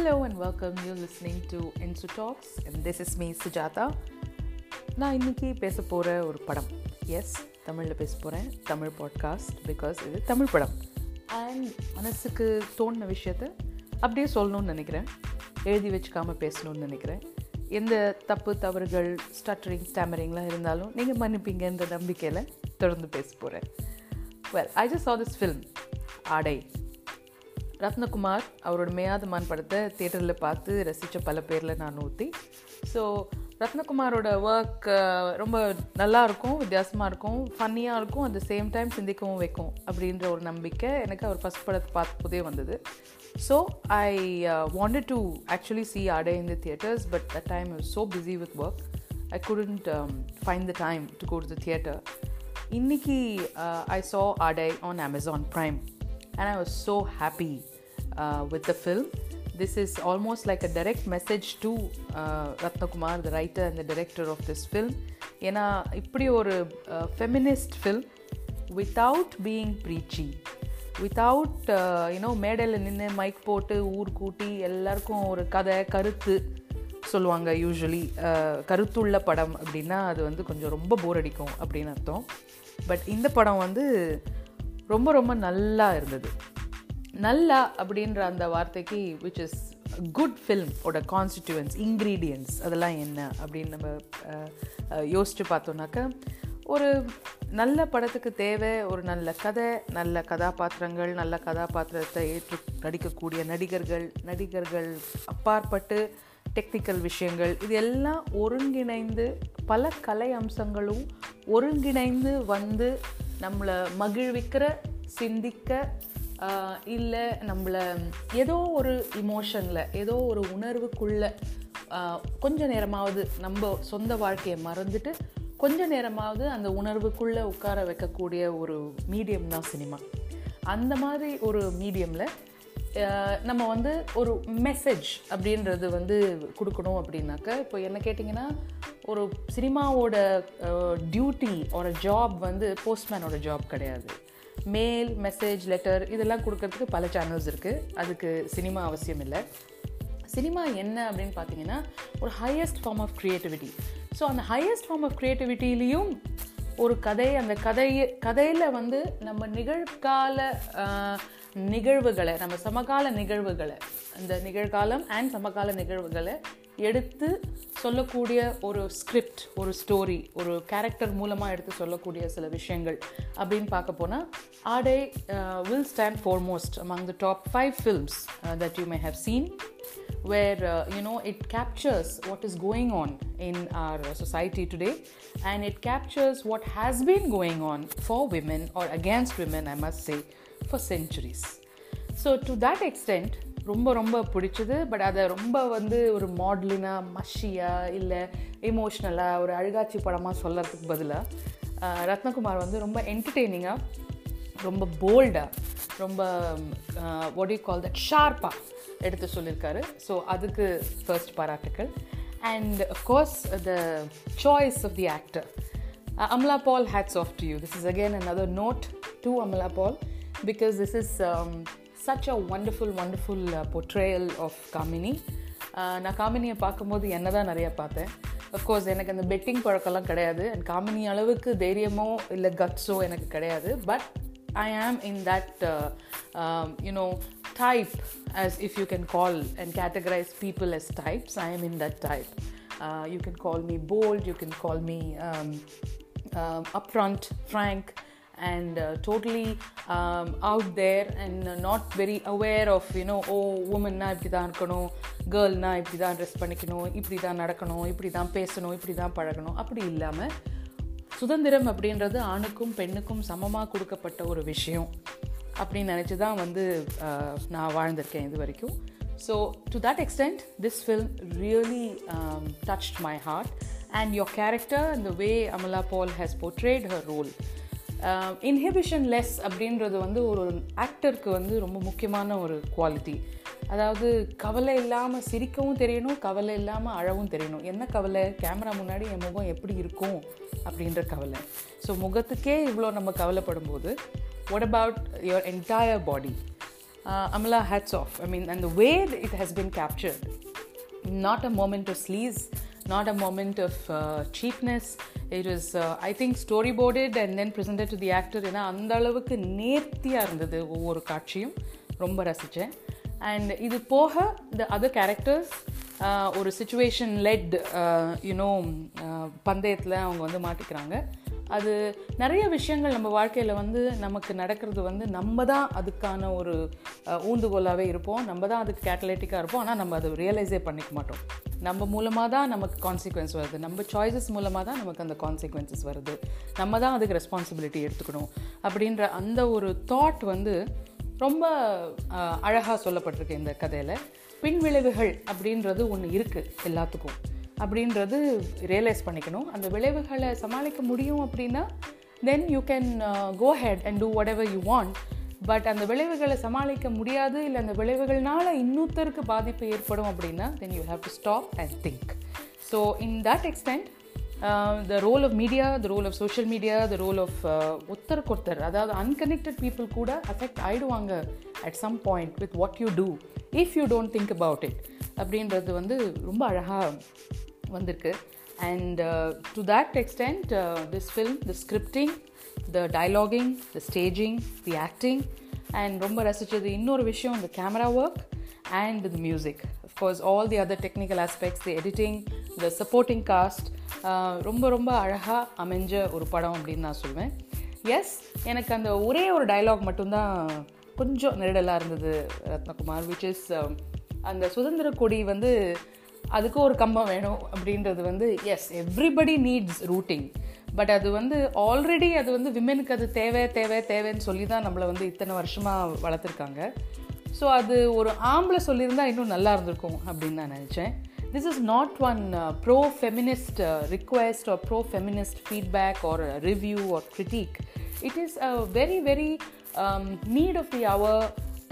Hello and welcome. You're listening to Insu Talks and this is me Sujata. நான் இன்னைக்கு பேச போகிற ஒரு படம். எஸ் தமிழில் பேச போகிறேன் தமிழ் பாட்காஸ்ட் பிகாஸ் இது தமிழ் படம். அண்ட் மனசுக்கு தோணின விஷயத்த அப்படியே சொல்லணும்னு நினைக்கிறேன். எழுதி வச்சுக்காம பேசணும்னு நினைக்கிறேன். எந்த தப்பு தவறுகள் ஸ்டட்டரிங் ஸ்டாமரிங்லாம் இருந்தாலும் நீங்கள் மன்னிப்பீங்கன்ற நம்பிக்கையில் தொடர்ந்து பேச போகிறேன் well I just saw this film Aadai. Rathnakumar அவரோட மேயாதமான் படத்தை தேட்டரில் பார்த்து ரசித்த பல பேரில் நான் ஊற்றி ஸோ ரத்னகுமாரோட ஒர்க் ரொம்ப நல்லா இருக்கும் வித்தியாசமாக இருக்கும் ஃபன்னியாக இருக்கும் அட் த சேம் டைம் சிந்திக்கவும் வைக்கும் அப்படின்ற ஒரு நம்பிக்கை எனக்கு அவர் ஃபஸ்ட் படத்தை பார்த்த போதே வந்தது so I wanted to actually see Aadai in the theatres but the time is so busy with work I couldn't find the time to go to the theatre இன்னைக்கு I saw Aadai on Amazon Prime and I was so happy Uh, with the film. This is almost like a direct message to uh, Ratnakumar, the writer and the director of this film. ஏன்னா இப்படி ஒரு feminist film without being preachy without you know மேடையில் நின்று mic போட்டு ஊர் கூட்டி எல்லாருக்கும் ஒரு கதை கருத்து சொல்லுவாங்க யூஸ்வலி uh, கருத்துள்ள படம் அப்படின்னா அது வந்து கொஞ்சம் ரொம்ப போர் அடிக்கும் அப்படின்னு அர்த்தம் பட் இந்த படம் வந்து ரொம்ப ரொம்ப நல்லா இருந்தது நல்லா அப்படின்ற அந்த வார்த்தைக்கு விச் இஸ் குட் ஃபில்ம் ஓட கான்ஸ்டிடியூவன்ஸ் இன்க்ரீடியன்ஸ் அதெல்லாம் என்ன அப்படின்னு நம்ம யோசித்து பார்த்தோன்னாக்க ஒரு நல்ல படத்துக்கு தேவை ஒரு நல்ல கதை நல்ல கதாபாத்திரங்கள் நல்ல கதாபாத்திரத்தை ஏற்று நடிக்கக்கூடிய நடிகர்கள் நடிகர்கள் அப்பாற்பட்டு டெக்னிக்கல் விஷயங்கள் இது எல்லாம் ஒருங்கிணைந்து பல கலை அம்சங்களும் ஒருங்கிணைந்து வந்து நம்மளை மகிழ்விக்கிற சிந்திக்க இல்லை நம்மளை ஏதோ ஒரு இமோஷனில் ஏதோ ஒரு உணர்வுக்குள்ள கொஞ்ச நேரமாவது நம்ம சொந்த வாழ்க்கையை மறந்துட்டு கொஞ்ச நேரமாவது அந்த உணர்வுக்குள்ளே உட்கார வைக்கக்கூடிய ஒரு மீடியம் தான் சினிமா அந்த மாதிரி ஒரு மீடியமில் நம்ம வந்து ஒரு மெசேஜ் அப்படின்றது வந்து கொடுக்கணும் அப்படின்னாக்க இப்போ என்ன கேட்டிங்கன்னா ஒரு சினிமாவோட டியூட்டி ஒரு ஜாப் வந்து போஸ்ட்மேனோட ஜாப் கிடையாது. மெயில் மெசேஜ் லெட்டர் இதெல்லாம் கொடுக்கறதுக்கு பல சேனல்ஸ் இருக்குது அதுக்கு சினிமா அவசியம் இல்லை. சினிமா என்ன அப்படின்னு பார்த்தீங்கன்னா ஒரு highest form of creativity so அந்த ஹையஸ்ட் ஃபார்ம் ஆஃப் க்ரியேட்டிவிட்டிலையும் ஒரு கதை அந்த கதையை கதையில் வந்து நம்ம நிகழ்கால நிகழ்வுகளை நம்ம சமகால நிகழ்வுகளை அந்த நிகழ்காலம் அண்ட் சமகால நிகழ்வுகளை எடுத்து சொல்லக்கூடிய ஒரு ஸ்கிரிப்ட் ஒரு ஸ்டோரி ஒரு கேரக்டர் மூலமாக எடுத்து சொல்லக்கூடிய சில விஷயங்கள் அப்படின்னு பார்க்க போனால் Aadai will stand foremost among the top five films that you may have seen where uh, you know it captures what is going on in our society today and it captures what has been going on for women or against women i must say for centuries so to that extent ரொம்ப ரொம்ப பிடிச்சது. But அதை ரொம்ப வந்து ஒரு மாடலினாக மஷியாக இல்லை எமோஷ்னலாக ஒரு அழுகாட்சி படமாக சொல்கிறதுக்கு பதிலாக ரத்னகுமார் வந்து ரொம்ப என்டர்டெய்னிங்காக ரொம்ப போல்டாக ரொம்ப வாட் யூ கால் தட் ஷார்ப்பாக எடுத்து சொல்லியிருக்காரு ஸோ அதுக்கு ஃபர்ஸ்ட் பாராட்டுக்கள். And of course the choice of the actor Amala Paul hats off to you this is again another note to Amala Paul because this is such a wonderful wonderful portrayal of Kamini நான் காமினியை பார்க்கும்போது என்ன தான் நிறையா பார்த்தேன் of course எனக்கு அந்த bedding பழக்கம்லாம் கிடையாது அண்ட் காமினி அளவுக்கு தைரியமோ இல்லை கட்ஸோ எனக்கு கிடையாது but I am in that you know type as if you can call and categorize people as types I am in that type you can call me bold you can call me upfront um, and uh, totally um, out there and not very aware of, you know, oh, இப்படி தான் இருக்கணும் கேர்ள்னா இப்படி தான் dress பண்ணிக்கணும் இப்படி தான் நடக்கணும் இப்படி தான் பேசணும் இப்படி தான் பழகணும். அப்படி இல்லாமல் சுதந்திரம் அப்படின்றது ஆணுக்கும் பெண்ணுக்கும் சமமாக கொடுக்கப்பட்ட ஒரு விஷயம் அப்படின்னு நினச்சி தான் வந்து நான் வாழ்ந்திருக்கேன் இது வரைக்கும். So to that extent this film really touched my heart and your character இந்த way Amala Paul has portrayed her role inhibition less அப்படின்றது வந்து ஒரு ஆக்டருக்கு வந்து ரொம்ப முக்கியமான ஒரு குவாலிட்டி அதாவது கவலை இல்லாமல் சிரிக்கவும் தெரியணும் கவலை இல்லாமல் அழவும் தெரியணும். என்ன கவலை? கேமரா முன்னாடி என் முகம் எப்படி இருக்கும் அப்படின்ற கவலை. ஸோ முகத்துக்கே இவ்வளோ நம்ம கவலைப்படும் போது what about your entire body Amala hats off I mean அந்த the it it been been not a a moment sleaze not a moment of uh, cheapness. It was, uh, I think, storyboarded and then presented to the actor. ஏன்னா அந்த அளவுக்கு நேர்த்தியாக இருந்தது ஒவ்வொரு காட்சியும் ரொம்ப ரசித்தேன் and இது போக த அதர் கேரக்டர்ஸ் ஒரு சுச்சுவேஷன் லெட் யூனோ பந்தயத்தில் அவங்க வந்து மாட்டிக்கிறாங்க அது நிறைய விஷயங்கள் நம்ம வாழ்க்கையில் வந்து நமக்கு நடக்கிறது வந்து நம்ம தான் அதுக்கான ஒரு ஊந்துகோலாகவே இருப்போம். நம்ம தான் அதுக்கு கேட்டலேட்டிக்காக இருப்போம். ஆனால் நம்ம அதை ரியலைஸே பண்ணிக்க மாட்டோம். நம்ம மூலமாக தான் நமக்கு கான்சிக்வன்ஸ் வருது. நம்ம சாய்ஸஸ் மூலமாக தான் நமக்கு அந்த கான்சிக்வன்சஸ் வருது. நம்ம தான் அதுக்கு ரெஸ்பான்சிபிலிட்டி எடுத்துக்கணும். அப்படின்ற அந்த ஒரு தாட் வந்து ரொம்ப அழகாக சொல்லப்பட்டிருக்கு இந்த கதையில். பின்விளைவுகள் அப்படின்றது ஒன்று இருக்குது எல்லாத்துக்கும். அப்படின்றது ரியலைஸ் பண்ணிக்கணும். அந்த விளைவுகளை சமாளிக்க முடியும் அப்படின்னா then you can go ahead and do whatever you want but அந்த விளைவுகளை சமாளிக்க முடியாது இல்லை அந்த விளைவுகள்னால இன்னொருத்தருக்கு பாதிப்பு ஏற்படும் அப்படின்னா then you have to stop and think so in that extent the role of media the role of social media the role of ஒருத்தருக்கு ஒருத்தர் அதாவது அன்கனெக்டட் பீப்புள் கூட அஃபெக்ட் ஆகிடுவாங்க at some point with what you do if you don't think about it அப்படின்றது வந்து ரொம்ப அழகாக வந்திருக்கு. And to that extent this film the scripting the dialoguing the staging the acting and ரொம்ப ரசித்தது இன்னொரு விஷயம் இந்த camera work and the music of course all the other technical aspects the editing the supporting cast ரொம்ப ரொம்ப அழகாக அமைஞ்ச ஒரு படம் அப்படின்னு நான் சொல்வேன். எஸ் எனக்கு அந்த ஒரே ஒரு டைலாக் மட்டும்தான் கொஞ்சம் நெருடலாக இருந்தது ரத்னகுமார் விச் இஸ் um, அந்த சுதந்திர கொடி வந்து அதுக்கு ஒரு கம்பம் வேணும் அப்படின்றது வந்து as everybody needs rooting but அது வந்து ஆல்ரெடி அது வந்து விமெனுக்கு அது தேவை தேவை தேவைன்னு சொல்லி தான் நம்மளை வந்து இத்தனை வருஷமாக வளர்த்துருக்காங்க. ஸோ அது ஒரு ஆம்பளை சொல்லியிருந்தா இன்னும் நல்லா இருந்திருக்கும் அப்படின்னு நான் நினச்சேன். This is not one pro feminist request or pro feminist feedback or review or critic it is a very very need of the hour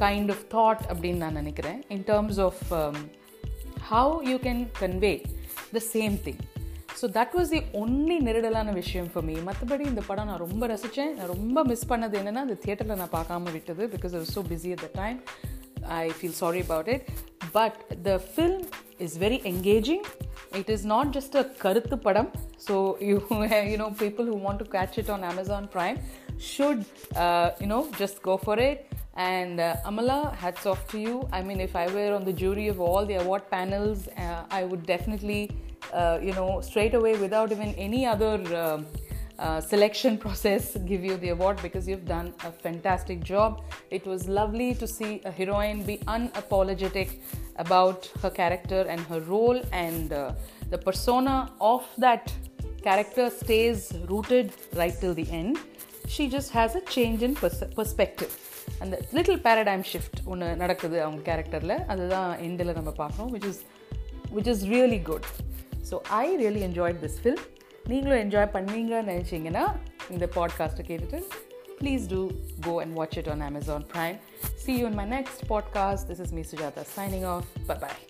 kind of thought அப்படின்னு நான் நினைக்கிறேன். In terms of how you can convey the same thing so that was the only நெருடலான விஷயம் for me மற்றபடி இந்த படம் நான் ரொம்ப ரசித்தேன் நான் ரொம்ப மிஸ் பண்ணது என்னென்னா அந்த தியேட்டரில் நான் பார்க்காம விட்டது because I so busy at the time I feel sorry about it but the film is very engaging it is not just a கருத்து படம் so you you know people who want to catch it on Amazon Prime should you know just go for it And uh, Amala, hats off to you. I mean, if I were on the jury of all the award panels, uh, I would definitely you know straight away without even any other. Uh, selection process give you the award because you've done a fantastic job. It was lovely to see a heroine be unapologetic about her character and her role, and uh, the persona of that character stays rooted right till the end. She just has a change in pers- perspective. அந்த little paradigm shift ஒன்று நடக்குது அவங்க கேரக்டரில் அதுதான் எண்டில் நம்ம பார்க்குறோம் which is which is really good so I really enjoyed this film நீங்களும் என்ஜாய் பண்ணீங்கன்னு நினச்சிங்கன்னா இந்த பாட்காஸ்ட்டை கேட்டுட்டு please do go and watch it on Amazon Prime see you in my next podcast this is me Sujatha signing off bye bye